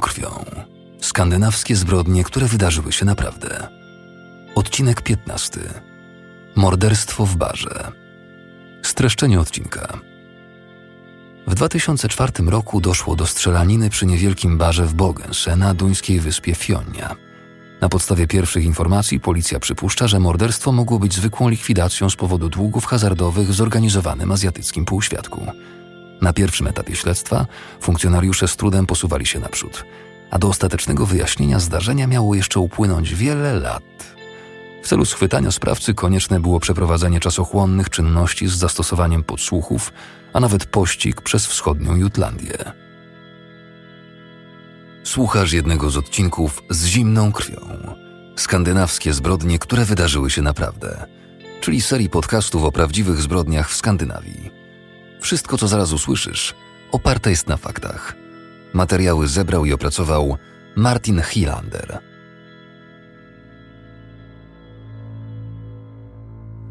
krwią. Skandynawskie zbrodnie, które wydarzyły się naprawdę. Odcinek 15. Morderstwo w barze. Streszczenie odcinka. W 2004 roku doszło do strzelaniny przy niewielkim barze w Bogense na duńskiej wyspie Fionia. Na podstawie pierwszych informacji policja przypuszcza, że morderstwo mogło być zwykłą likwidacją z powodu długów hazardowych w zorganizowanym azjatyckim półświadku. Na pierwszym etapie śledztwa funkcjonariusze z trudem posuwali się naprzód, a do ostatecznego wyjaśnienia zdarzenia miało jeszcze upłynąć wiele lat. W celu schwytania sprawcy konieczne było przeprowadzenie czasochłonnych czynności z zastosowaniem podsłuchów, a nawet pościg przez wschodnią Jutlandię. Słuchasz jednego z odcinków z zimną krwią. Skandynawskie zbrodnie, które wydarzyły się naprawdę, czyli serii podcastów o prawdziwych zbrodniach w Skandynawii. Wszystko, co zaraz usłyszysz, oparte jest na faktach. Materiały zebrał i opracował Martin Hilander.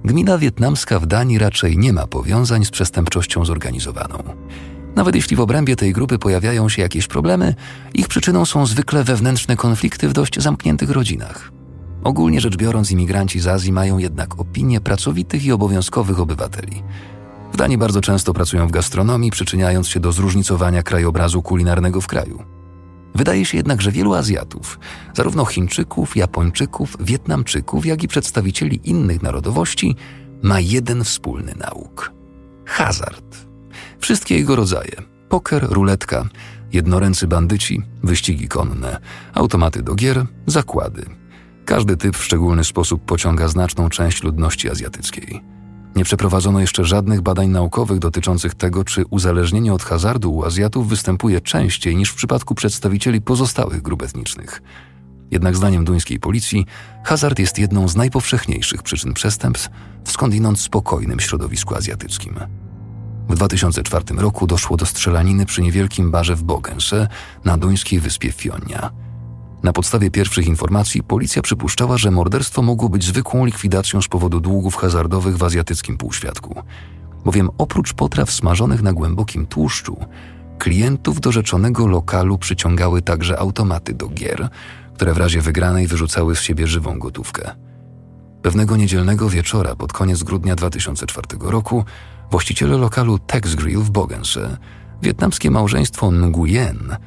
Gmina wietnamska w Danii raczej nie ma powiązań z przestępczością zorganizowaną. Nawet jeśli w obrębie tej grupy pojawiają się jakieś problemy, ich przyczyną są zwykle wewnętrzne konflikty w dość zamkniętych rodzinach. Ogólnie rzecz biorąc, imigranci z Azji mają jednak opinię pracowitych i obowiązkowych obywateli. W Danii bardzo często pracują w gastronomii, przyczyniając się do zróżnicowania krajobrazu kulinarnego w kraju. Wydaje się jednak, że wielu Azjatów, zarówno Chińczyków, Japończyków, Wietnamczyków, jak i przedstawicieli innych narodowości, ma jeden wspólny nauk hazard. Wszystkie jego rodzaje poker, ruletka, jednoręcy bandyci, wyścigi konne, automaty do gier, zakłady. Każdy typ w szczególny sposób pociąga znaczną część ludności azjatyckiej. Nie przeprowadzono jeszcze żadnych badań naukowych dotyczących tego, czy uzależnienie od hazardu u Azjatów występuje częściej niż w przypadku przedstawicieli pozostałych grup etnicznych. Jednak zdaniem duńskiej policji, hazard jest jedną z najpowszechniejszych przyczyn przestępstw w skądinąd spokojnym środowisku azjatyckim. W 2004 roku doszło do strzelaniny przy niewielkim barze w Bogense na duńskiej wyspie Fionia. Na podstawie pierwszych informacji policja przypuszczała, że morderstwo mogło być zwykłą likwidacją z powodu długów hazardowych w azjatyckim półświadku. Bowiem oprócz potraw smażonych na głębokim tłuszczu, klientów do rzeczonego lokalu przyciągały także automaty do gier, które w razie wygranej wyrzucały z siebie żywą gotówkę. Pewnego niedzielnego wieczora pod koniec grudnia 2004 roku właściciele lokalu Tex Grill w Bogense, wietnamskie małżeństwo Nguyen,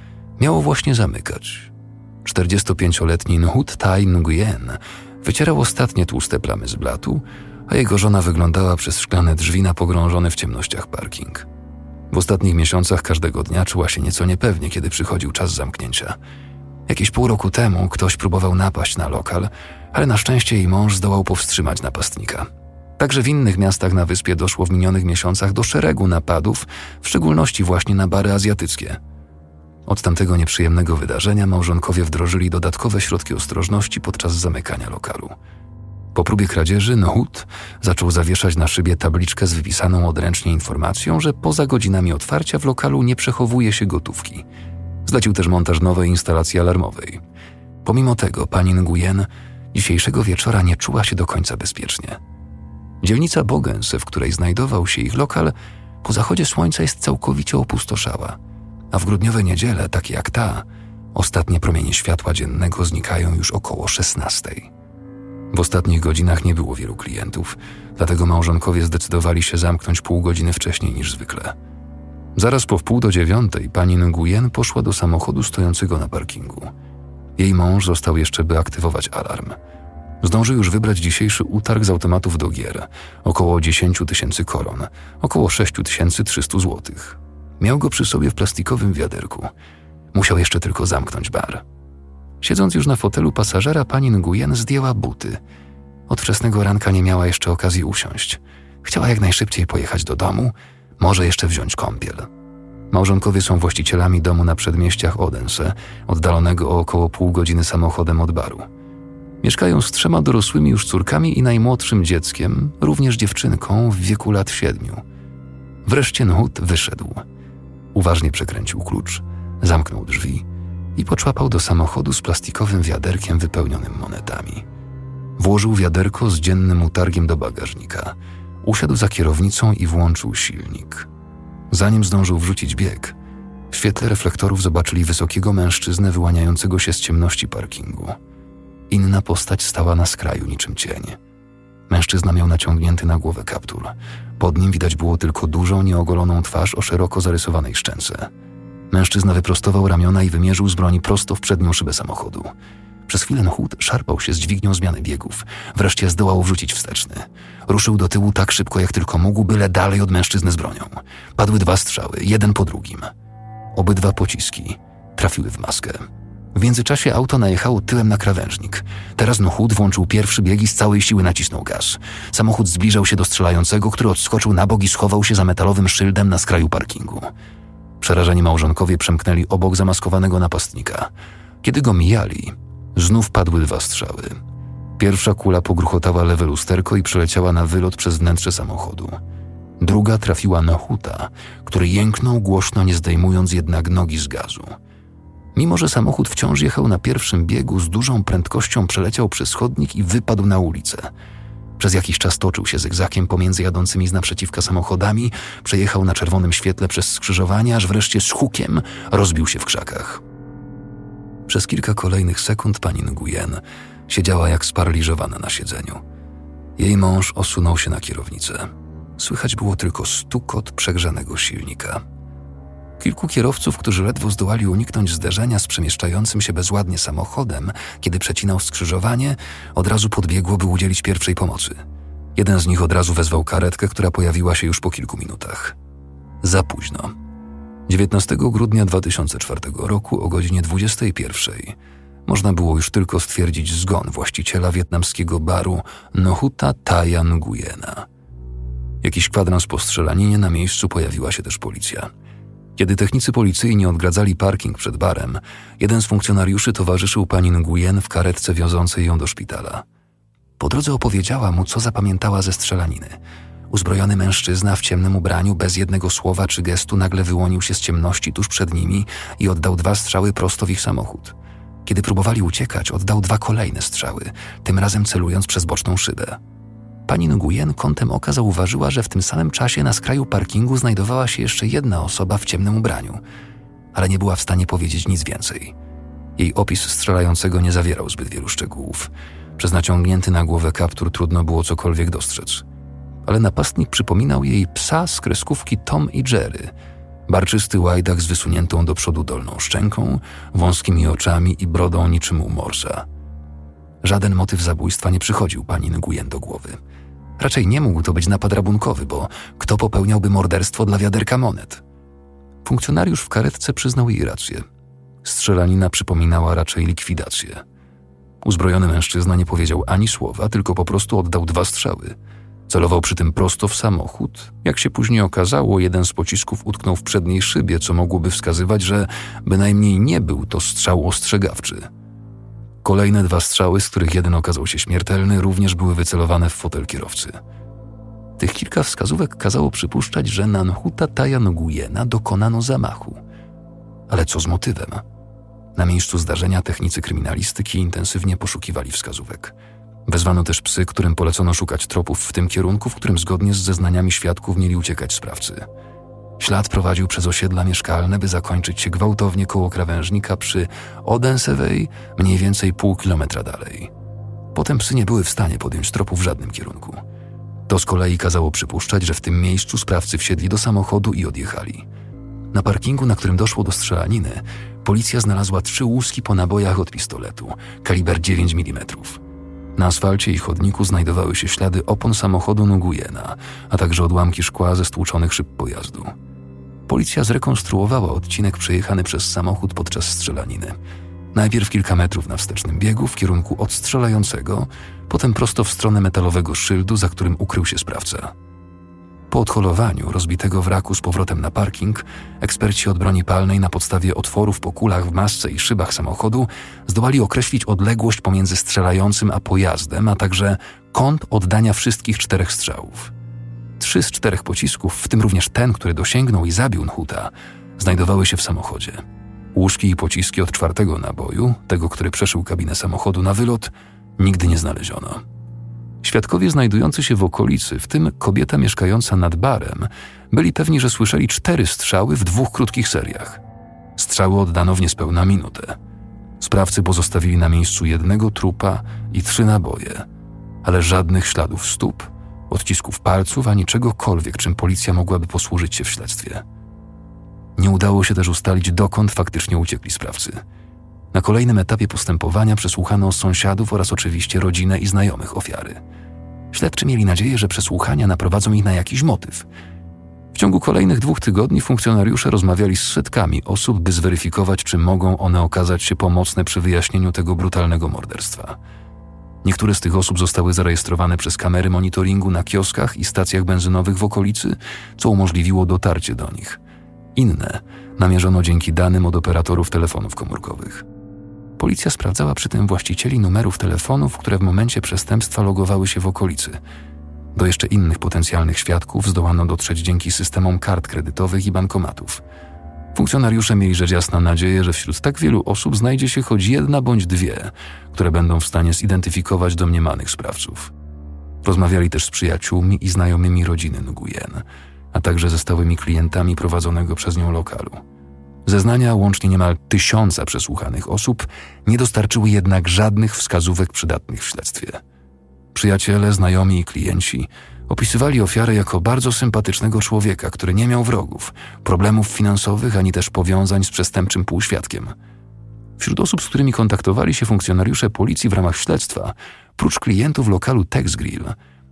miało właśnie zamykać. 45-letni Nhut Thai Nguyen wycierał ostatnie tłuste plamy z blatu, a jego żona wyglądała przez szklane drzwi na pogrążony w ciemnościach parking. W ostatnich miesiącach każdego dnia czuła się nieco niepewnie, kiedy przychodził czas zamknięcia. Jakieś pół roku temu ktoś próbował napaść na lokal, ale na szczęście jej mąż zdołał powstrzymać napastnika. Także w innych miastach na wyspie doszło w minionych miesiącach do szeregu napadów, w szczególności właśnie na bary azjatyckie. Od tamtego nieprzyjemnego wydarzenia małżonkowie wdrożyli dodatkowe środki ostrożności podczas zamykania lokalu. Po próbie kradzieży Nohut zaczął zawieszać na szybie tabliczkę z wypisaną odręcznie informacją, że poza godzinami otwarcia w lokalu nie przechowuje się gotówki. Zlecił też montaż nowej instalacji alarmowej. Pomimo tego pani Nguyen dzisiejszego wieczora nie czuła się do końca bezpiecznie. Dzielnica Bogense, w której znajdował się ich lokal, po zachodzie słońca jest całkowicie opustoszała, a w grudniowe niedziele, takie jak ta, ostatnie promienie światła dziennego znikają już około 16. W ostatnich godzinach nie było wielu klientów, dlatego małżonkowie zdecydowali się zamknąć pół godziny wcześniej niż zwykle. Zaraz po wpół do dziewiątej pani Nguyen poszła do samochodu stojącego na parkingu. Jej mąż został jeszcze, by aktywować alarm – Zdążył już wybrać dzisiejszy utarg z automatów do gier, około 10 tysięcy koron, około 6300 złotych. Miał go przy sobie w plastikowym wiaderku. Musiał jeszcze tylko zamknąć bar. Siedząc już na fotelu pasażera, pani Nguyen zdjęła buty. Od wczesnego ranka nie miała jeszcze okazji usiąść. Chciała jak najszybciej pojechać do domu, może jeszcze wziąć kąpiel. Małżonkowie są właścicielami domu na przedmieściach Odense, oddalonego o około pół godziny samochodem od baru. Mieszkają z trzema dorosłymi już córkami i najmłodszym dzieckiem, również dziewczynką w wieku lat siedmiu. Wreszcie Nhut wyszedł. Uważnie przekręcił klucz, zamknął drzwi i poczłapał do samochodu z plastikowym wiaderkiem wypełnionym monetami. Włożył wiaderko z dziennym utargiem do bagażnika, usiadł za kierownicą i włączył silnik. Zanim zdążył wrzucić bieg, W świetle reflektorów zobaczyli wysokiego mężczyznę wyłaniającego się z ciemności parkingu. Inna postać stała na skraju niczym cień. Mężczyzna miał naciągnięty na głowę kaptur. Pod nim widać było tylko dużą, nieogoloną twarz o szeroko zarysowanej szczęce. Mężczyzna wyprostował ramiona i wymierzył z broni prosto w przednią szybę samochodu. Przez chwilę Nohut szarpał się z dźwignią zmiany biegów. Wreszcie zdołał wrzucić wsteczny. Ruszył do tyłu tak szybko, jak tylko mógł, byle dalej od mężczyzny z bronią. Padły dwa strzały, jeden po drugim. Obydwa pociski trafiły w maskę. W międzyczasie auto najechało tyłem na krawężnik. Teraz Nohut włączył pierwszy bieg i z całej siły nacisnął gaz. Samochód zbliżał się do strzelającego, który odskoczył na bok i schował się za metalowym szyldem na skraju parkingu. Przerażeni małżonkowie przemknęli obok zamaskowanego napastnika. Kiedy go mijali, znów padły dwa strzały. Pierwsza kula pogruchotała lewe lusterko i przeleciała na wylot przez wnętrze samochodu. Druga trafiła na huta, który jęknął głośno, nie zdejmując jednak nogi z gazu. Mimo, że samochód wciąż jechał na pierwszym biegu, z dużą prędkością przeleciał przez chodnik i wypadł na ulicę. Przez jakiś czas toczył się zygzakiem pomiędzy jadącymi z naprzeciwka samochodami, przejechał na czerwonym świetle przez skrzyżowanie, aż wreszcie z hukiem rozbił się w krzakach. Przez kilka kolejnych sekund pani Nguyen siedziała jak sparaliżowana na siedzeniu. Jej mąż osunął się na kierownicę. Słychać było tylko stukot przegrzanego silnika. Kilku kierowców, którzy ledwo zdołali uniknąć zderzenia z przemieszczającym się bezładnie samochodem, kiedy przecinał skrzyżowanie, od razu podbiegło, by udzielić pierwszej pomocy. Jeden z nich od razu wezwał karetkę, która pojawiła się już po kilku minutach. Za późno. 19 grudnia 2004 roku o godzinie 21 można było już tylko stwierdzić zgon właściciela wietnamskiego baru Nohuta Tayan Nguyena. Jakiś kwadrans po strzelaninie na miejscu pojawiła się też policja. Kiedy technicy policyjni odgradzali parking przed barem, jeden z funkcjonariuszy towarzyszył pani Nguyen w karetce wiązącej ją do szpitala. Po drodze opowiedziała mu, co zapamiętała ze strzelaniny. Uzbrojony mężczyzna w ciemnym ubraniu, bez jednego słowa czy gestu, nagle wyłonił się z ciemności tuż przed nimi i oddał dwa strzały prosto w ich samochód. Kiedy próbowali uciekać, oddał dwa kolejne strzały, tym razem celując przez boczną szybę. Pani Nguyen kątem oka zauważyła, że w tym samym czasie na skraju parkingu znajdowała się jeszcze jedna osoba w ciemnym ubraniu, ale nie była w stanie powiedzieć nic więcej. Jej opis strzelającego nie zawierał zbyt wielu szczegółów. Przez naciągnięty na głowę kaptur trudno było cokolwiek dostrzec. Ale napastnik przypominał jej psa z kreskówki Tom i Jerry. Barczysty łajdak z wysuniętą do przodu dolną szczęką, wąskimi oczami i brodą niczym u morsa. Żaden motyw zabójstwa nie przychodził pani Nguyen do głowy. Raczej nie mógł to być napad rabunkowy, bo kto popełniałby morderstwo dla wiaderka monet? Funkcjonariusz w karetce przyznał jej rację. Strzelanina przypominała raczej likwidację. Uzbrojony mężczyzna nie powiedział ani słowa, tylko po prostu oddał dwa strzały. Celował przy tym prosto w samochód. Jak się później okazało, jeden z pocisków utknął w przedniej szybie, co mogłoby wskazywać, że bynajmniej nie był to strzał ostrzegawczy. Kolejne dwa strzały, z których jeden okazał się śmiertelny, również były wycelowane w fotel kierowcy. Tych kilka wskazówek kazało przypuszczać, że na Nhuta Tajan Gujena dokonano zamachu. Ale co z motywem? Na miejscu zdarzenia technicy kryminalistyki intensywnie poszukiwali wskazówek. Wezwano też psy, którym polecono szukać tropów w tym kierunku, w którym zgodnie z zeznaniami świadków mieli uciekać sprawcy. Ślad prowadził przez osiedla mieszkalne, by zakończyć się gwałtownie koło krawężnika przy Odensewej, mniej więcej pół kilometra dalej. Potem psy nie były w stanie podjąć tropu w żadnym kierunku. To z kolei kazało przypuszczać, że w tym miejscu sprawcy wsiedli do samochodu i odjechali. Na parkingu, na którym doszło do strzelaniny, policja znalazła trzy łuski po nabojach od pistoletu, kaliber 9 mm. Na asfalcie i chodniku znajdowały się ślady opon samochodu Nugujena, a także odłamki szkła ze stłuczonych szyb pojazdu. Policja zrekonstruowała odcinek przejechany przez samochód podczas strzelaniny. Najpierw kilka metrów na wstecznym biegu w kierunku odstrzelającego, potem prosto w stronę metalowego szyldu, za którym ukrył się sprawca. Po odholowaniu rozbitego wraku z powrotem na parking, eksperci od broni palnej na podstawie otworów po kulach w masce i szybach samochodu zdołali określić odległość pomiędzy strzelającym a pojazdem, a także kąt oddania wszystkich czterech strzałów. Trzy z czterech pocisków, w tym również ten, który dosięgnął i zabił Nhuta, znajdowały się w samochodzie. Łóżki i pociski od czwartego naboju, tego, który przeszył kabinę samochodu na wylot, nigdy nie znaleziono. Świadkowie znajdujący się w okolicy, w tym kobieta mieszkająca nad barem, byli pewni, że słyszeli cztery strzały w dwóch krótkich seriach. Strzały oddano w niespełna minutę. Sprawcy pozostawili na miejscu jednego trupa i trzy naboje, ale żadnych śladów stóp, odcisków palców ani czegokolwiek, czym policja mogłaby posłużyć się w śledztwie. Nie udało się też ustalić, dokąd faktycznie uciekli sprawcy. Na kolejnym etapie postępowania przesłuchano sąsiadów oraz oczywiście rodzinę i znajomych ofiary. Śledczy mieli nadzieję, że przesłuchania naprowadzą ich na jakiś motyw. W ciągu kolejnych dwóch tygodni funkcjonariusze rozmawiali z setkami osób, by zweryfikować, czy mogą one okazać się pomocne przy wyjaśnieniu tego brutalnego morderstwa. Niektóre z tych osób zostały zarejestrowane przez kamery monitoringu na kioskach i stacjach benzynowych w okolicy, co umożliwiło dotarcie do nich. Inne namierzono dzięki danym od operatorów telefonów komórkowych. Policja sprawdzała przy tym właścicieli numerów telefonów, które w momencie przestępstwa logowały się w okolicy. Do jeszcze innych potencjalnych świadków zdołano dotrzeć dzięki systemom kart kredytowych i bankomatów. Funkcjonariusze mieli rzecz jasna nadzieję, że wśród tak wielu osób znajdzie się choć jedna bądź dwie, które będą w stanie zidentyfikować domniemanych sprawców. Rozmawiali też z przyjaciółmi i znajomymi rodziny Nguyen, a także ze stałymi klientami prowadzonego przez nią lokalu. Zeznania łącznie niemal tysiąca przesłuchanych osób nie dostarczyły jednak żadnych wskazówek przydatnych w śledztwie. Przyjaciele, znajomi i klienci opisywali ofiarę jako bardzo sympatycznego człowieka, który nie miał wrogów, problemów finansowych ani też powiązań z przestępczym półświadkiem. Wśród osób, z którymi kontaktowali się funkcjonariusze policji w ramach śledztwa, prócz klientów lokalu Tex Grill,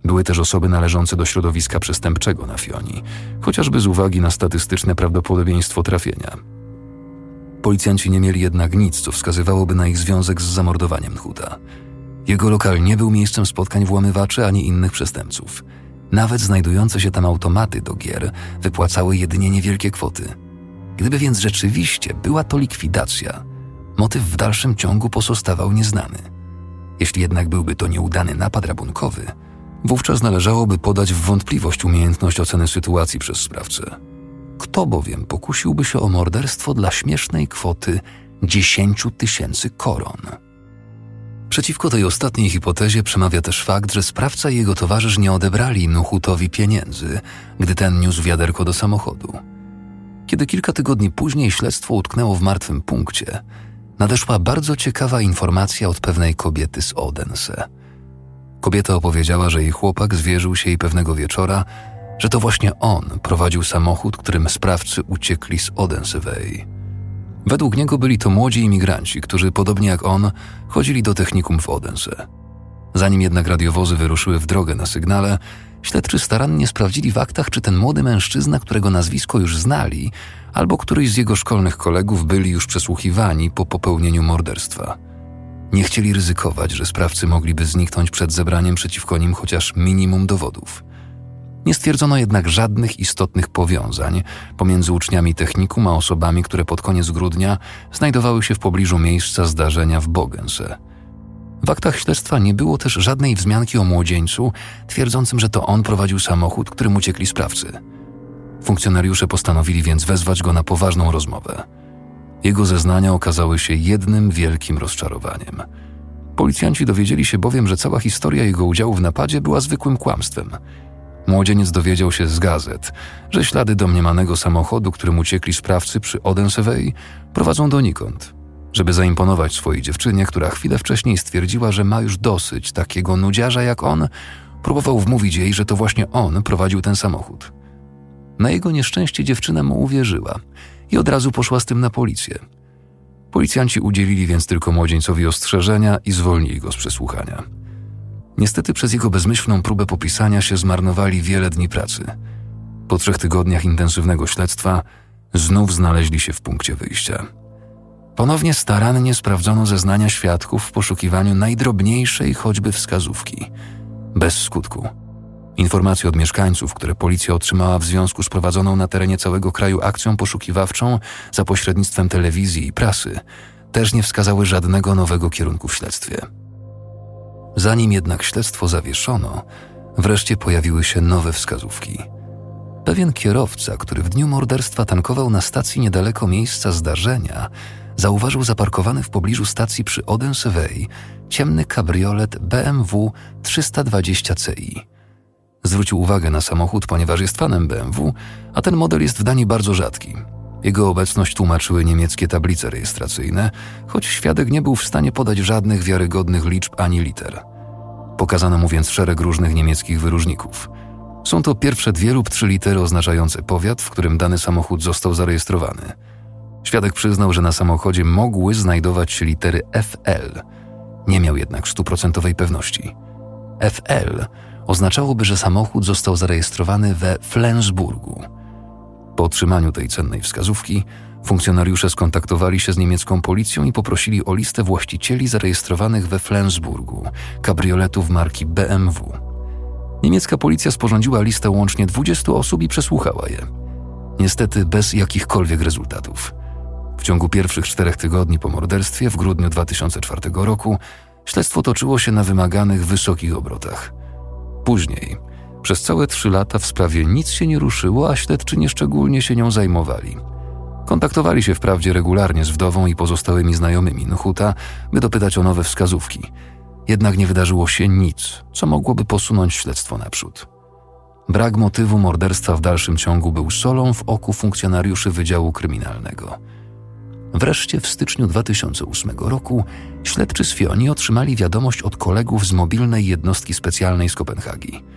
były też osoby należące do środowiska przestępczego na Fioni, chociażby z uwagi na statystyczne prawdopodobieństwo trafienia. Policjanci nie mieli jednak nic, co wskazywałoby na ich związek z zamordowaniem Huta. Jego lokal nie był miejscem spotkań włamywaczy ani innych przestępców. Nawet znajdujące się tam automaty do gier wypłacały jedynie niewielkie kwoty. Gdyby więc rzeczywiście była to likwidacja, motyw w dalszym ciągu pozostawał nieznany. Jeśli jednak byłby to nieudany napad rabunkowy, wówczas należałoby podać w wątpliwość umiejętność oceny sytuacji przez sprawcę. Kto bowiem pokusiłby się o morderstwo dla śmiesznej kwoty 10 tysięcy koron? Przeciwko tej ostatniej hipotezie przemawia też fakt, że sprawca i jego towarzysz nie odebrali Nuhutowi pieniędzy, gdy ten niósł wiaderko do samochodu. Kiedy kilka tygodni później śledztwo utknęło w martwym punkcie, nadeszła bardzo ciekawa informacja od pewnej kobiety z Odense. Kobieta opowiedziała, że jej chłopak zwierzył się jej pewnego wieczora, że to właśnie on prowadził samochód, którym sprawcy uciekli z Odensewej. Według niego byli to młodzi imigranci, którzy podobnie jak on chodzili do technikum w Odense. Zanim jednak radiowozy wyruszyły w drogę na sygnale, śledczy starannie sprawdzili w aktach, czy ten młody mężczyzna, którego nazwisko już znali, albo któryś z jego szkolnych kolegów byli już przesłuchiwani po popełnieniu morderstwa. Nie chcieli ryzykować, że sprawcy mogliby zniknąć przed zebraniem przeciwko nim chociaż minimum dowodów. Nie stwierdzono jednak żadnych istotnych powiązań pomiędzy uczniami technikum a osobami, które pod koniec grudnia znajdowały się w pobliżu miejsca zdarzenia w Bogense. W aktach śledztwa nie było też żadnej wzmianki o młodzieńcu, twierdzącym, że to on prowadził samochód, którym uciekli sprawcy. Funkcjonariusze postanowili więc wezwać go na poważną rozmowę. Jego zeznania okazały się jednym wielkim rozczarowaniem. Policjanci dowiedzieli się bowiem, że cała historia jego udziału w napadzie była zwykłym kłamstwem – Młodzieniec dowiedział się z gazet, że ślady domniemanego samochodu, którym uciekli sprawcy przy Odensewej, prowadzą donikąd. Żeby zaimponować swojej dziewczynie, która chwilę wcześniej stwierdziła, że ma już dosyć takiego nudziarza jak on, próbował wmówić jej, że to właśnie on prowadził ten samochód. Na jego nieszczęście dziewczyna mu uwierzyła i od razu poszła z tym na policję. Policjanci udzielili więc tylko młodzieńcowi ostrzeżenia i zwolnili go z przesłuchania. Niestety przez jego bezmyślną próbę popisania się zmarnowali wiele dni pracy. Po trzech tygodniach intensywnego śledztwa znów znaleźli się w punkcie wyjścia. Ponownie starannie sprawdzono zeznania świadków w poszukiwaniu najdrobniejszej choćby wskazówki. Bez skutku. Informacje od mieszkańców, które policja otrzymała w związku z prowadzoną na terenie całego kraju akcją poszukiwawczą za pośrednictwem telewizji i prasy, też nie wskazały żadnego nowego kierunku w śledztwie. Zanim jednak śledztwo zawieszono, wreszcie pojawiły się nowe wskazówki. Pewien kierowca, który w dniu morderstwa tankował na stacji niedaleko miejsca zdarzenia, zauważył zaparkowany w pobliżu stacji przy Odensewej ciemny kabriolet BMW 320 Ci. Zwrócił uwagę na samochód, ponieważ jest fanem BMW, a ten model jest w Danii bardzo rzadki. Jego obecność tłumaczyły niemieckie tablice rejestracyjne, choć świadek nie był w stanie podać żadnych wiarygodnych liczb ani liter. Pokazano mu więc szereg różnych niemieckich wyróżników. Są to pierwsze dwie lub trzy litery oznaczające powiat, w którym dany samochód został zarejestrowany. Świadek przyznał, że na samochodzie mogły znajdować się litery FL. Nie miał jednak stuprocentowej pewności. FL oznaczałoby, że samochód został zarejestrowany we Flensburgu. Po otrzymaniu tej cennej wskazówki, funkcjonariusze skontaktowali się z niemiecką policją i poprosili o listę właścicieli zarejestrowanych we Flensburgu kabrioletów marki BMW. Niemiecka policja sporządziła listę łącznie 20 osób i przesłuchała je. Niestety bez jakichkolwiek rezultatów. W ciągu pierwszych czterech tygodni po morderstwie w grudniu 2004 roku śledztwo toczyło się na wymaganych wysokich obrotach. Później, przez całe trzy lata w sprawie nic się nie ruszyło, a śledczy nieszczególnie się nią zajmowali. Kontaktowali się wprawdzie regularnie z wdową i pozostałymi znajomymi Nhuta, by dopytać o nowe wskazówki. Jednak nie wydarzyło się nic, co mogłoby posunąć śledztwo naprzód. Brak motywu morderstwa w dalszym ciągu był solą w oku funkcjonariuszy Wydziału Kryminalnego. Wreszcie w styczniu 2008 roku śledczy z Fioni otrzymali wiadomość od kolegów z mobilnej jednostki specjalnej z Kopenhagi –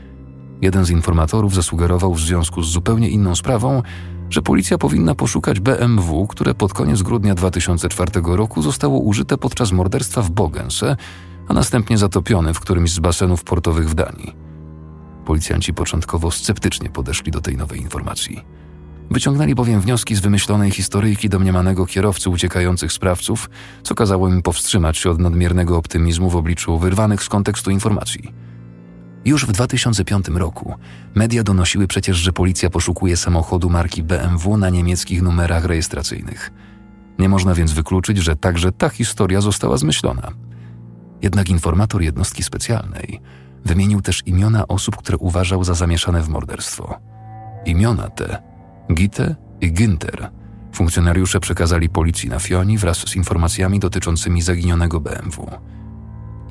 Jeden z informatorów zasugerował w związku z zupełnie inną sprawą, że policja powinna poszukać BMW, które pod koniec grudnia 2004 roku zostało użyte podczas morderstwa w Bogense, a następnie zatopione w którymś z basenów portowych w Danii. Policjanci początkowo sceptycznie podeszli do tej nowej informacji. Wyciągnęli bowiem wnioski z wymyślonej historyjki domniemanego kierowcy uciekających sprawców, co kazało im powstrzymać się od nadmiernego optymizmu w obliczu wyrwanych z kontekstu informacji. Już w 2005 roku media donosiły przecież, że policja poszukuje samochodu marki BMW na niemieckich numerach rejestracyjnych. Nie można więc wykluczyć, że także ta historia została zmyślona. Jednak informator jednostki specjalnej wymienił też imiona osób, które uważał za zamieszane w morderstwo. Imiona te Gitte i Günther funkcjonariusze przekazali policji na Fioni wraz z informacjami dotyczącymi zaginionego BMW.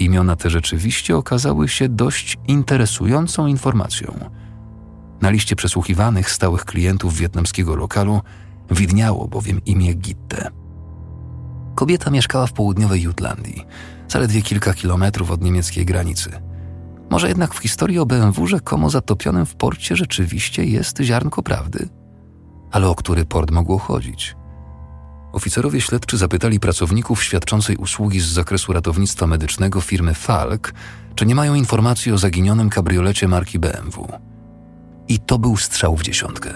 Imiona te rzeczywiście okazały się dość interesującą informacją. Na liście przesłuchiwanych stałych klientów wietnamskiego lokalu widniało bowiem imię Gitte. Kobieta mieszkała w południowej Jutlandii, zaledwie kilka kilometrów od niemieckiej granicy. Może jednak w historii o BMW rzekomo zatopionym w porcie rzeczywiście jest ziarnko prawdy? Ale o który port mogło chodzić? Oficerowie śledczy zapytali pracowników świadczącej usługi z zakresu ratownictwa medycznego firmy Falk, czy nie mają informacji o zaginionym kabriolecie marki BMW. I to był strzał w dziesiątkę.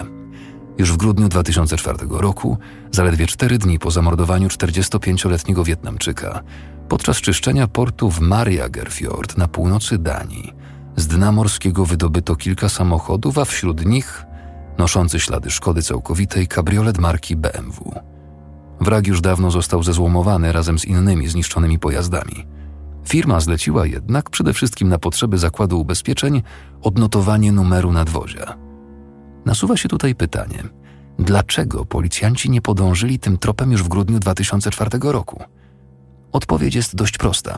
Już w grudniu 2004 roku, zaledwie cztery dni po zamordowaniu 45-letniego Wietnamczyka, podczas czyszczenia portu w Mariagerfjord na północy Danii, z dna morskiego wydobyto kilka samochodów, a wśród nich noszący ślady szkody całkowitej kabriolet marki BMW. Wrak już dawno został zezłomowany razem z innymi zniszczonymi pojazdami. Firma zleciła jednak przede wszystkim na potrzeby zakładu ubezpieczeń odnotowanie numeru nadwozia. Nasuwa się tutaj pytanie, dlaczego policjanci nie podążyli tym tropem już w grudniu 2004 roku? Odpowiedź jest dość prosta.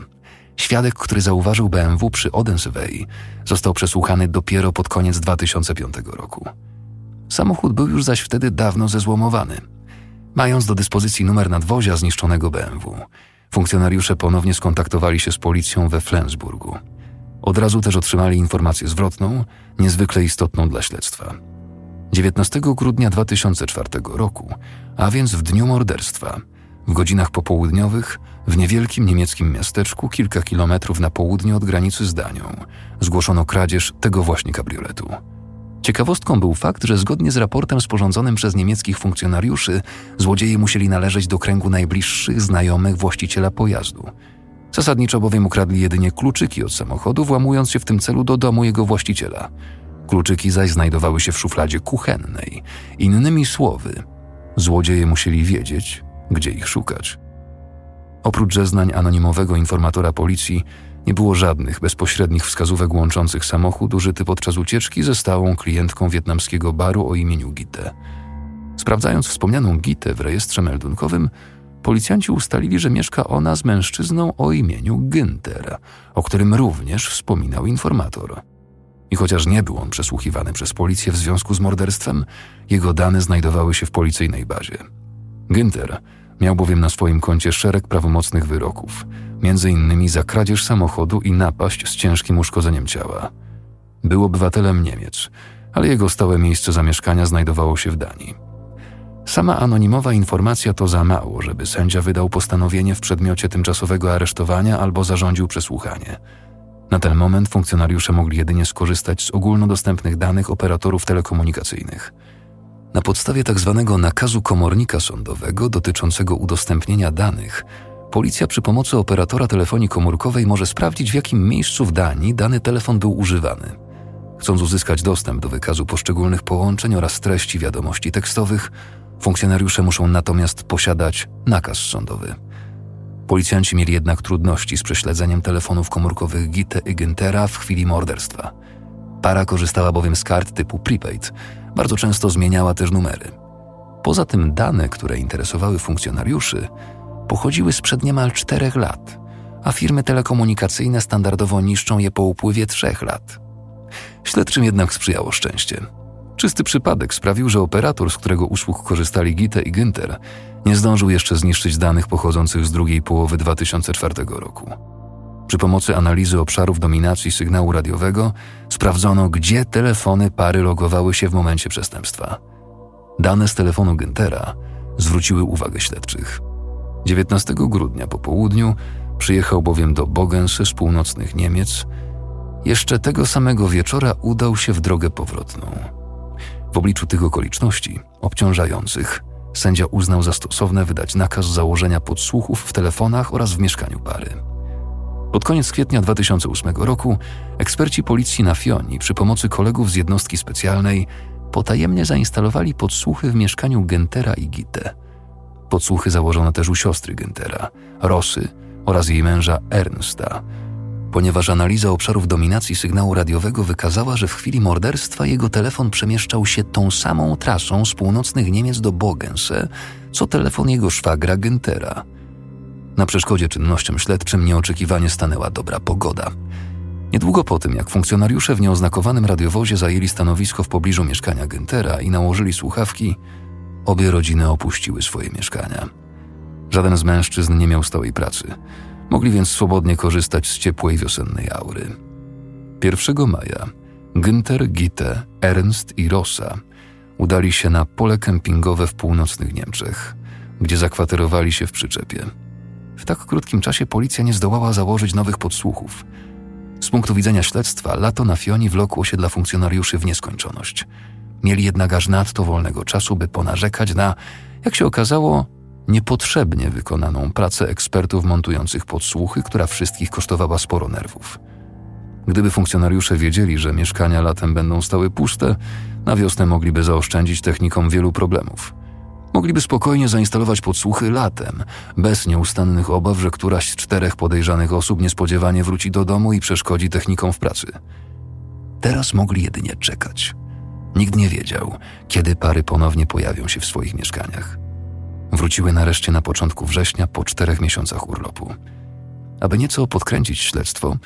Świadek, który zauważył BMW przy Odensway, został przesłuchany dopiero pod koniec 2005 roku. Samochód był już zaś wtedy dawno zezłomowany – Mając do dyspozycji numer nadwozia zniszczonego BMW, funkcjonariusze ponownie skontaktowali się z policją we Flensburgu. Od razu też otrzymali informację zwrotną, niezwykle istotną dla śledztwa. 19 grudnia 2004 roku, a więc w dniu morderstwa, w godzinach popołudniowych, w niewielkim niemieckim miasteczku kilka kilometrów na południe od granicy z Danią, zgłoszono kradzież tego właśnie kabrioletu. Ciekawostką był fakt, że zgodnie z raportem sporządzonym przez niemieckich funkcjonariuszy, złodzieje musieli należeć do kręgu najbliższych znajomych właściciela pojazdu. Zasadniczo bowiem ukradli jedynie kluczyki od samochodu, włamując się w tym celu do domu jego właściciela. Kluczyki zaś znajdowały się w szufladzie kuchennej. Innymi słowy, złodzieje musieli wiedzieć, gdzie ich szukać. Oprócz zeznań anonimowego informatora policji, nie było żadnych bezpośrednich wskazówek łączących samochód użyty podczas ucieczki ze stałą klientką wietnamskiego baru o imieniu Gite. Sprawdzając wspomnianą Gitę w rejestrze meldunkowym, policjanci ustalili, że mieszka ona z mężczyzną o imieniu Günther, o którym również wspominał informator. I chociaż nie był on przesłuchiwany przez policję w związku z morderstwem, jego dane znajdowały się w policyjnej bazie. Günther miał bowiem na swoim koncie szereg prawomocnych wyroków, innymi za kradzież samochodu i napaść z ciężkim uszkodzeniem ciała. Był obywatelem Niemiec, ale jego stałe miejsce zamieszkania znajdowało się w Danii. Sama anonimowa informacja to za mało, żeby sędzia wydał postanowienie w przedmiocie tymczasowego aresztowania albo zarządził przesłuchanie – na ten moment funkcjonariusze mogli jedynie skorzystać z ogólnodostępnych danych operatorów telekomunikacyjnych. Na podstawie tzw. Tak nakazu komornika sądowego dotyczącego udostępnienia danych, policja przy pomocy operatora telefonii komórkowej może sprawdzić, w jakim miejscu w Danii dany telefon był używany. Chcąc uzyskać dostęp do wykazu poszczególnych połączeń oraz treści wiadomości tekstowych, funkcjonariusze muszą natomiast posiadać nakaz sądowy. Policjanci mieli jednak trudności z prześledzeniem telefonów komórkowych Gitte i Güntera w chwili morderstwa. Para korzystała bowiem z kart typu prepaid, bardzo często zmieniała też numery. Poza tym dane, które interesowały funkcjonariuszy, pochodziły sprzed niemal czterech lat, a firmy telekomunikacyjne standardowo niszczą je po upływie trzech lat. Śledczym jednak sprzyjało szczęście. Czysty przypadek sprawił, że operator, z którego usług korzystali Gitte i Günther, nie zdążył jeszcze zniszczyć danych pochodzących z drugiej połowy 2004 roku. Przy pomocy analizy obszarów dominacji sygnału radiowego sprawdzono, gdzie telefony pary logowały się w momencie przestępstwa. Dane z telefonu Güntera zwróciły uwagę śledczych. 19 grudnia po południu przyjechał bowiem do Bogensy z północnych Niemiec. Jeszcze tego samego wieczora udał się w drogę powrotną. W obliczu tych okoliczności, obciążających, sędzia uznał za stosowne wydać nakaz założenia podsłuchów w telefonach oraz w mieszkaniu pary. Pod koniec kwietnia 2008 roku eksperci policji na Fioni przy pomocy kolegów z jednostki specjalnej potajemnie zainstalowali podsłuchy w mieszkaniu Gentera i Gitte. Podsłuchy założono też u siostry Gentera, Rosy oraz jej męża Ernsta, ponieważ analiza obszarów dominacji sygnału radiowego wykazała, że w chwili morderstwa jego telefon przemieszczał się tą samą trasą z północnych Niemiec do Bogense, co telefon jego szwagra Güntera. Na przeszkodzie czynnościom śledczym nieoczekiwanie stanęła dobra pogoda. Niedługo po tym, jak funkcjonariusze w nieoznakowanym radiowozie zajęli stanowisko w pobliżu mieszkania Güntera i nałożyli słuchawki, obie rodziny opuściły swoje mieszkania. Żaden z mężczyzn nie miał stałej pracy – Mogli więc swobodnie korzystać z ciepłej wiosennej aury. 1 maja Günther, Gitte, Ernst i Rosa udali się na pole kempingowe w północnych Niemczech, gdzie zakwaterowali się w przyczepie. W tak krótkim czasie policja nie zdołała założyć nowych podsłuchów. Z punktu widzenia śledztwa, lato na Fioni wlokło się dla funkcjonariuszy w nieskończoność. Mieli jednak aż nadto wolnego czasu, by ponarzekać na, jak się okazało, niepotrzebnie wykonaną pracę ekspertów montujących podsłuchy, która wszystkich kosztowała sporo nerwów. Gdyby funkcjonariusze wiedzieli, że mieszkania latem będą stały puste, na wiosnę mogliby zaoszczędzić technikom wielu problemów. Mogliby spokojnie zainstalować podsłuchy latem, bez nieustannych obaw, że któraś z czterech podejrzanych osób niespodziewanie wróci do domu i przeszkodzi technikom w pracy. Teraz mogli jedynie czekać. Nikt nie wiedział, kiedy pary ponownie pojawią się w swoich mieszkaniach. Wróciły nareszcie na początku września po czterech miesiącach urlopu. Aby nieco podkręcić śledztwo,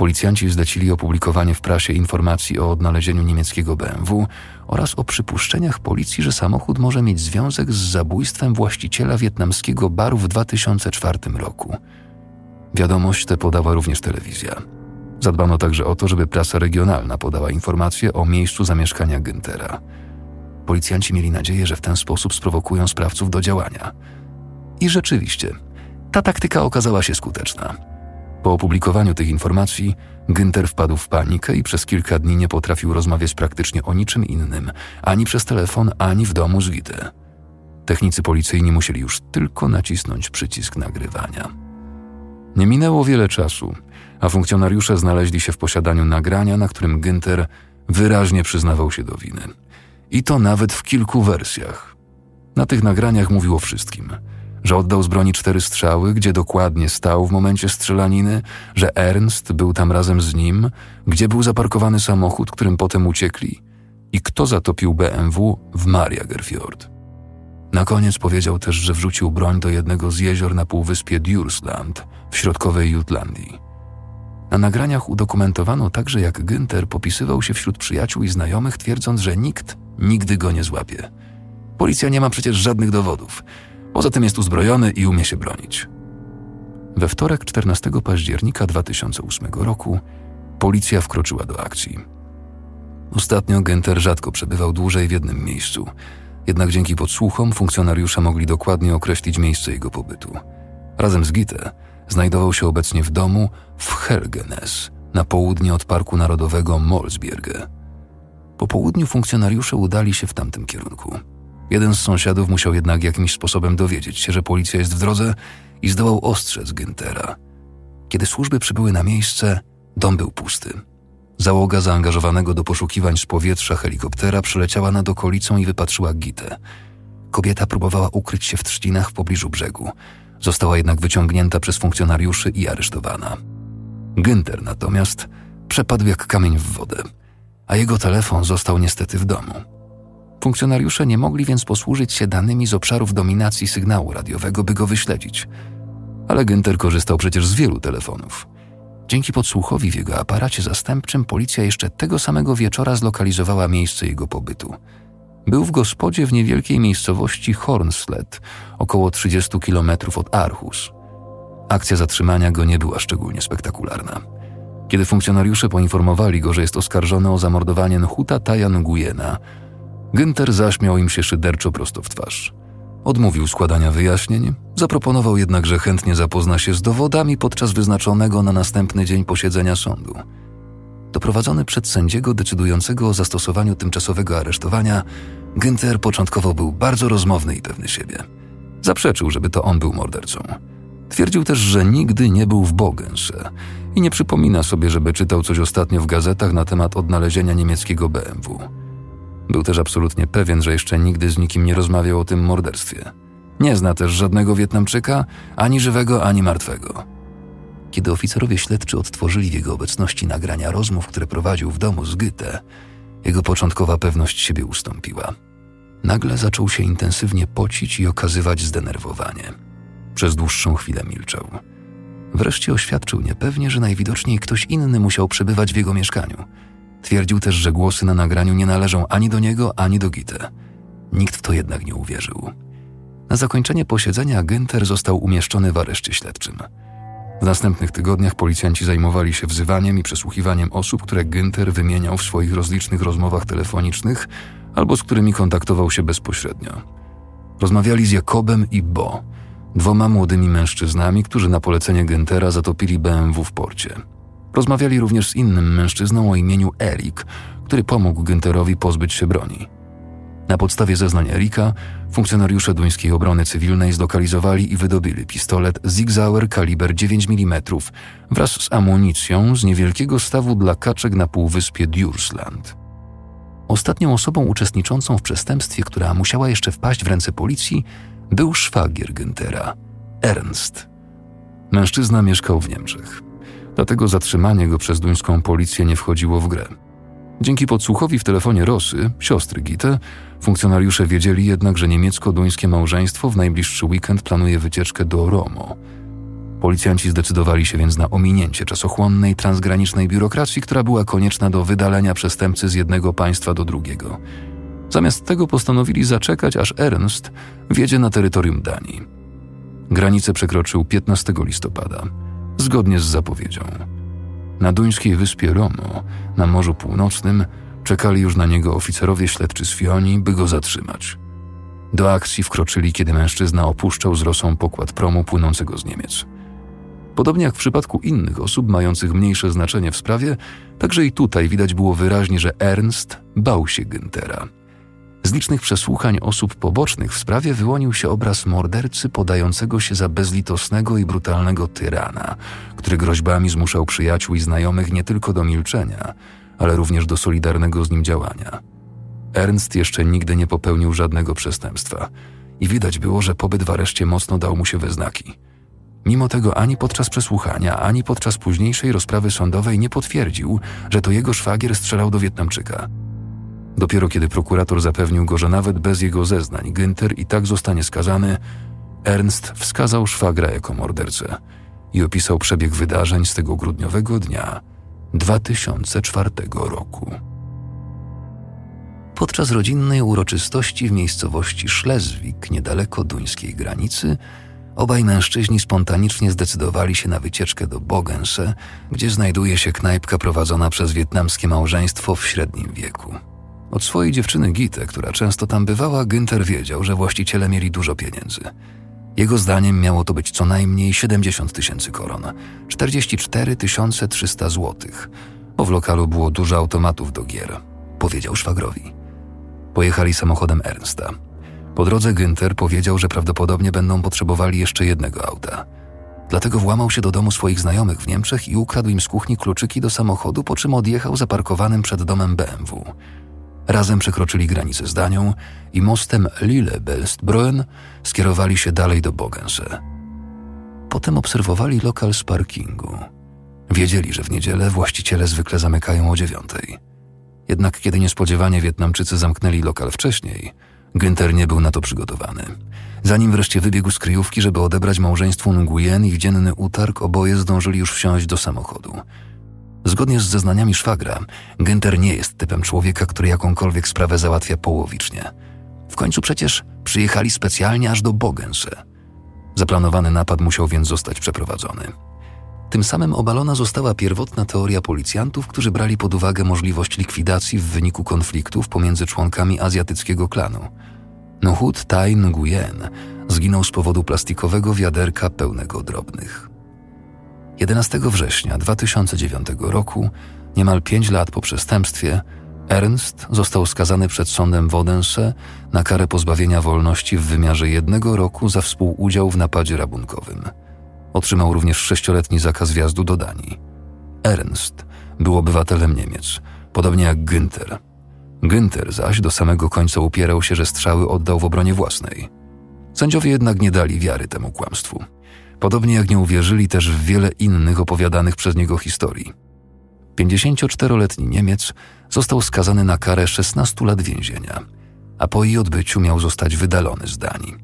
policjanci zlecili opublikowanie w prasie informacji o odnalezieniu niemieckiego BMW oraz o przypuszczeniach policji, że samochód może mieć związek z zabójstwem właściciela wietnamskiego baru w 2004 roku. Wiadomość tę podała również telewizja. Zadbano także o to, żeby prasa regionalna podała informacje o miejscu zamieszkania Güntera – Policjanci mieli nadzieję, że w ten sposób sprowokują sprawców do działania. I rzeczywiście, ta taktyka okazała się skuteczna. Po opublikowaniu tych informacji, Günther wpadł w panikę i przez kilka dni nie potrafił rozmawiać praktycznie o niczym innym, ani przez telefon, ani w domu z Widy. Technicy policyjni musieli już tylko nacisnąć przycisk nagrywania. Nie minęło wiele czasu, a funkcjonariusze znaleźli się w posiadaniu nagrania, na którym Günther wyraźnie przyznawał się do winy. I to nawet w kilku wersjach. Na tych nagraniach mówił o wszystkim. Że oddał z broni cztery strzały, gdzie dokładnie stał w momencie strzelaniny, że Ernst był tam razem z nim, gdzie był zaparkowany samochód, którym potem uciekli i kto zatopił BMW w Mariagerfjord. Na koniec powiedział też, że wrzucił broń do jednego z jezior na półwyspie Dursland w środkowej Jutlandii. Na nagraniach udokumentowano także, jak Günther popisywał się wśród przyjaciół i znajomych, twierdząc, że nikt nigdy go nie złapie. Policja nie ma przecież żadnych dowodów. Poza tym jest uzbrojony i umie się bronić. We wtorek 14 października 2008 roku policja wkroczyła do akcji. Ostatnio Günther rzadko przebywał dłużej w jednym miejscu, jednak dzięki podsłuchom funkcjonariusze mogli dokładnie określić miejsce jego pobytu. Razem z Gite znajdował się obecnie w domu w Helgenes, na południe od Parku Narodowego Molsbjerge. Po południu funkcjonariusze udali się w tamtym kierunku. Jeden z sąsiadów musiał jednak jakimś sposobem dowiedzieć się, że policja jest w drodze i zdołał ostrzec Güntera. Kiedy służby przybyły na miejsce, dom był pusty. Załoga zaangażowanego do poszukiwań z powietrza helikoptera przyleciała nad okolicą i wypatrzyła Gitę. Kobieta próbowała ukryć się w trzcinach w pobliżu brzegu. Została jednak wyciągnięta przez funkcjonariuszy i aresztowana. Günther natomiast przepadł jak kamień w wodę, a jego telefon został niestety w domu. Funkcjonariusze nie mogli więc posłużyć się danymi z obszarów dominacji sygnału radiowego, by go wyśledzić. Ale Günther korzystał przecież z wielu telefonów. Dzięki podsłuchowi w jego aparacie zastępczym policja jeszcze tego samego wieczora zlokalizowała miejsce jego pobytu. Był w gospodzie w niewielkiej miejscowości Hornslet, około 30 kilometrów od Aarhus. Akcja zatrzymania go nie była szczególnie spektakularna. Kiedy funkcjonariusze poinformowali go, że jest oskarżony o zamordowanie Nhuta Tajan Gujena, Günther zaśmiał im się szyderczo prosto w twarz. Odmówił składania wyjaśnień, zaproponował jednak, że chętnie zapozna się z dowodami podczas wyznaczonego na następny dzień posiedzenia sądu. Doprowadzony przed sędziego decydującego o zastosowaniu tymczasowego aresztowania, Günther początkowo był bardzo rozmowny i pewny siebie. Zaprzeczył, żeby to on był mordercą. Twierdził też, że nigdy nie był w Bogense i nie przypomina sobie, żeby czytał coś ostatnio w gazetach na temat odnalezienia niemieckiego BMW. Był też absolutnie pewien, że jeszcze nigdy z nikim nie rozmawiał o tym morderstwie. Nie zna też żadnego Wietnamczyka, ani żywego, ani martwego. Kiedy oficerowie śledczy odtworzyli w jego obecności nagrania rozmów, które prowadził w domu z Goethe, jego początkowa pewność siebie ustąpiła. Nagle zaczął się intensywnie pocić i okazywać zdenerwowanie. Przez dłuższą chwilę milczał. Wreszcie oświadczył niepewnie, że najwidoczniej ktoś inny musiał przebywać w jego mieszkaniu – Twierdził też, że głosy na nagraniu nie należą ani do niego, ani do Gite. Nikt w to jednak nie uwierzył. Na zakończenie posiedzenia Günther został umieszczony w areszcie śledczym. W następnych tygodniach policjanci zajmowali się wzywaniem i przesłuchiwaniem osób, które Günther wymieniał w swoich rozlicznych rozmowach telefonicznych albo z którymi kontaktował się bezpośrednio. Rozmawiali z Jakobem i Bo, dwoma młodymi mężczyznami, którzy na polecenie Güntera zatopili BMW w porcie. Rozmawiali również z innym mężczyzną o imieniu Erik, który pomógł Günterowi pozbyć się broni. Na podstawie zeznań Erika funkcjonariusze duńskiej obrony cywilnej zlokalizowali i wydobyli pistolet Zig Sauer kaliber 9 mm wraz z amunicją z niewielkiego stawu dla kaczek na półwyspie Dursland. Ostatnią osobą uczestniczącą w przestępstwie, która musiała jeszcze wpaść w ręce policji, był szwagier Güntera, Ernst. Mężczyzna mieszkał w Niemczech dlatego zatrzymanie go przez duńską policję nie wchodziło w grę. Dzięki podsłuchowi w telefonie Rosy, siostry Gite, funkcjonariusze wiedzieli jednak, że niemiecko-duńskie małżeństwo w najbliższy weekend planuje wycieczkę do Romo. Policjanci zdecydowali się więc na ominięcie czasochłonnej transgranicznej biurokracji, która była konieczna do wydalenia przestępcy z jednego państwa do drugiego. Zamiast tego postanowili zaczekać, aż Ernst wjedzie na terytorium Danii. Granicę przekroczył 15 listopada zgodnie z zapowiedzią. Na duńskiej wyspie Romo, na Morzu Północnym, czekali już na niego oficerowie śledczy z Fioni, by go zatrzymać. Do akcji wkroczyli, kiedy mężczyzna opuszczał z Rosą pokład promu płynącego z Niemiec. Podobnie jak w przypadku innych osób mających mniejsze znaczenie w sprawie, także i tutaj widać było wyraźnie, że Ernst bał się Güntera – z licznych przesłuchań osób pobocznych w sprawie wyłonił się obraz mordercy podającego się za bezlitosnego i brutalnego tyrana, który groźbami zmuszał przyjaciół i znajomych nie tylko do milczenia, ale również do solidarnego z nim działania. Ernst jeszcze nigdy nie popełnił żadnego przestępstwa i widać było, że pobyt w areszcie mocno dał mu się we znaki. Mimo tego ani podczas przesłuchania, ani podczas późniejszej rozprawy sądowej nie potwierdził, że to jego szwagier strzelał do Wietnamczyka – Dopiero kiedy prokurator zapewnił go, że nawet bez jego zeznań Günther i tak zostanie skazany, Ernst wskazał szwagra jako mordercę. i opisał przebieg wydarzeń z tego grudniowego dnia 2004 roku. Podczas rodzinnej uroczystości w miejscowości Szlezwik, niedaleko duńskiej granicy, obaj mężczyźni spontanicznie zdecydowali się na wycieczkę do Bogense, gdzie znajduje się knajpka prowadzona przez wietnamskie małżeństwo w średnim wieku. Od swojej dziewczyny Gite, która często tam bywała, Günther wiedział, że właściciele mieli dużo pieniędzy. Jego zdaniem miało to być co najmniej 70 tysięcy koron, 44 300 złotych, bo w lokalu było dużo automatów do gier, powiedział szwagrowi. Pojechali samochodem Ernsta. Po drodze Günther powiedział, że prawdopodobnie będą potrzebowali jeszcze jednego auta. Dlatego włamał się do domu swoich znajomych w Niemczech i ukradł im z kuchni kluczyki do samochodu, po czym odjechał zaparkowanym przed domem BMW. Razem przekroczyli granicę z Danią i mostem Lille-Belstbroen skierowali się dalej do Bogense. Potem obserwowali lokal z parkingu. Wiedzieli, że w niedzielę właściciele zwykle zamykają o dziewiątej. Jednak kiedy niespodziewanie Wietnamczycy zamknęli lokal wcześniej, Günther nie był na to przygotowany. Zanim wreszcie wybiegł z kryjówki, żeby odebrać małżeństwu Nguyen ich dzienny utarg, oboje zdążyli już wsiąść do samochodu – Zgodnie z zeznaniami szwagra, Günther nie jest typem człowieka, który jakąkolwiek sprawę załatwia połowicznie. W końcu przecież przyjechali specjalnie aż do Bogense. Zaplanowany napad musiał więc zostać przeprowadzony. Tym samym obalona została pierwotna teoria policjantów, którzy brali pod uwagę możliwość likwidacji w wyniku konfliktów pomiędzy członkami azjatyckiego klanu. Nuhut Tai Nguyen zginął z powodu plastikowego wiaderka pełnego drobnych. 11 września 2009 roku, niemal pięć lat po przestępstwie, Ernst został skazany przed sądem w Odense na karę pozbawienia wolności w wymiarze jednego roku za współudział w napadzie rabunkowym. Otrzymał również sześcioletni zakaz wjazdu do Danii. Ernst był obywatelem Niemiec, podobnie jak Günther. Günther zaś do samego końca upierał się, że strzały oddał w obronie własnej. Sędziowie jednak nie dali wiary temu kłamstwu podobnie jak nie uwierzyli też w wiele innych opowiadanych przez niego historii. 54-letni Niemiec został skazany na karę 16 lat więzienia, a po jej odbyciu miał zostać wydalony z Danii.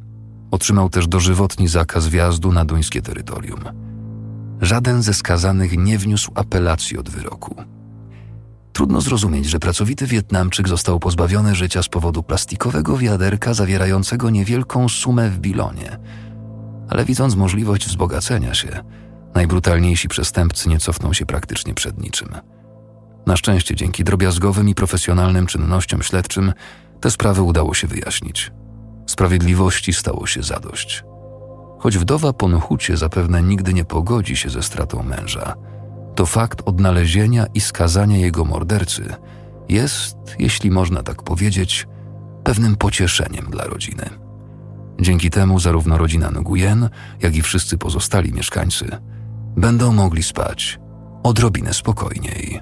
Otrzymał też dożywotni zakaz wjazdu na duńskie terytorium. Żaden ze skazanych nie wniósł apelacji od wyroku. Trudno zrozumieć, że pracowity Wietnamczyk został pozbawiony życia z powodu plastikowego wiaderka zawierającego niewielką sumę w bilonie – ale widząc możliwość wzbogacenia się, najbrutalniejsi przestępcy nie cofną się praktycznie przed niczym. Na szczęście dzięki drobiazgowym i profesjonalnym czynnościom śledczym te sprawy udało się wyjaśnić. Sprawiedliwości stało się zadość. Choć wdowa po Nuhucie zapewne nigdy nie pogodzi się ze stratą męża, to fakt odnalezienia i skazania jego mordercy jest, jeśli można tak powiedzieć, pewnym pocieszeniem dla rodziny. Dzięki temu zarówno rodzina Nguyen, jak i wszyscy pozostali mieszkańcy będą mogli spać odrobinę spokojniej.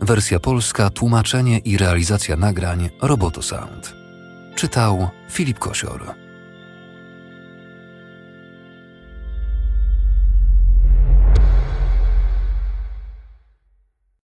Wersja polska, tłumaczenie i realizacja nagrań Roboto Sound. Czytał Filip Kosior.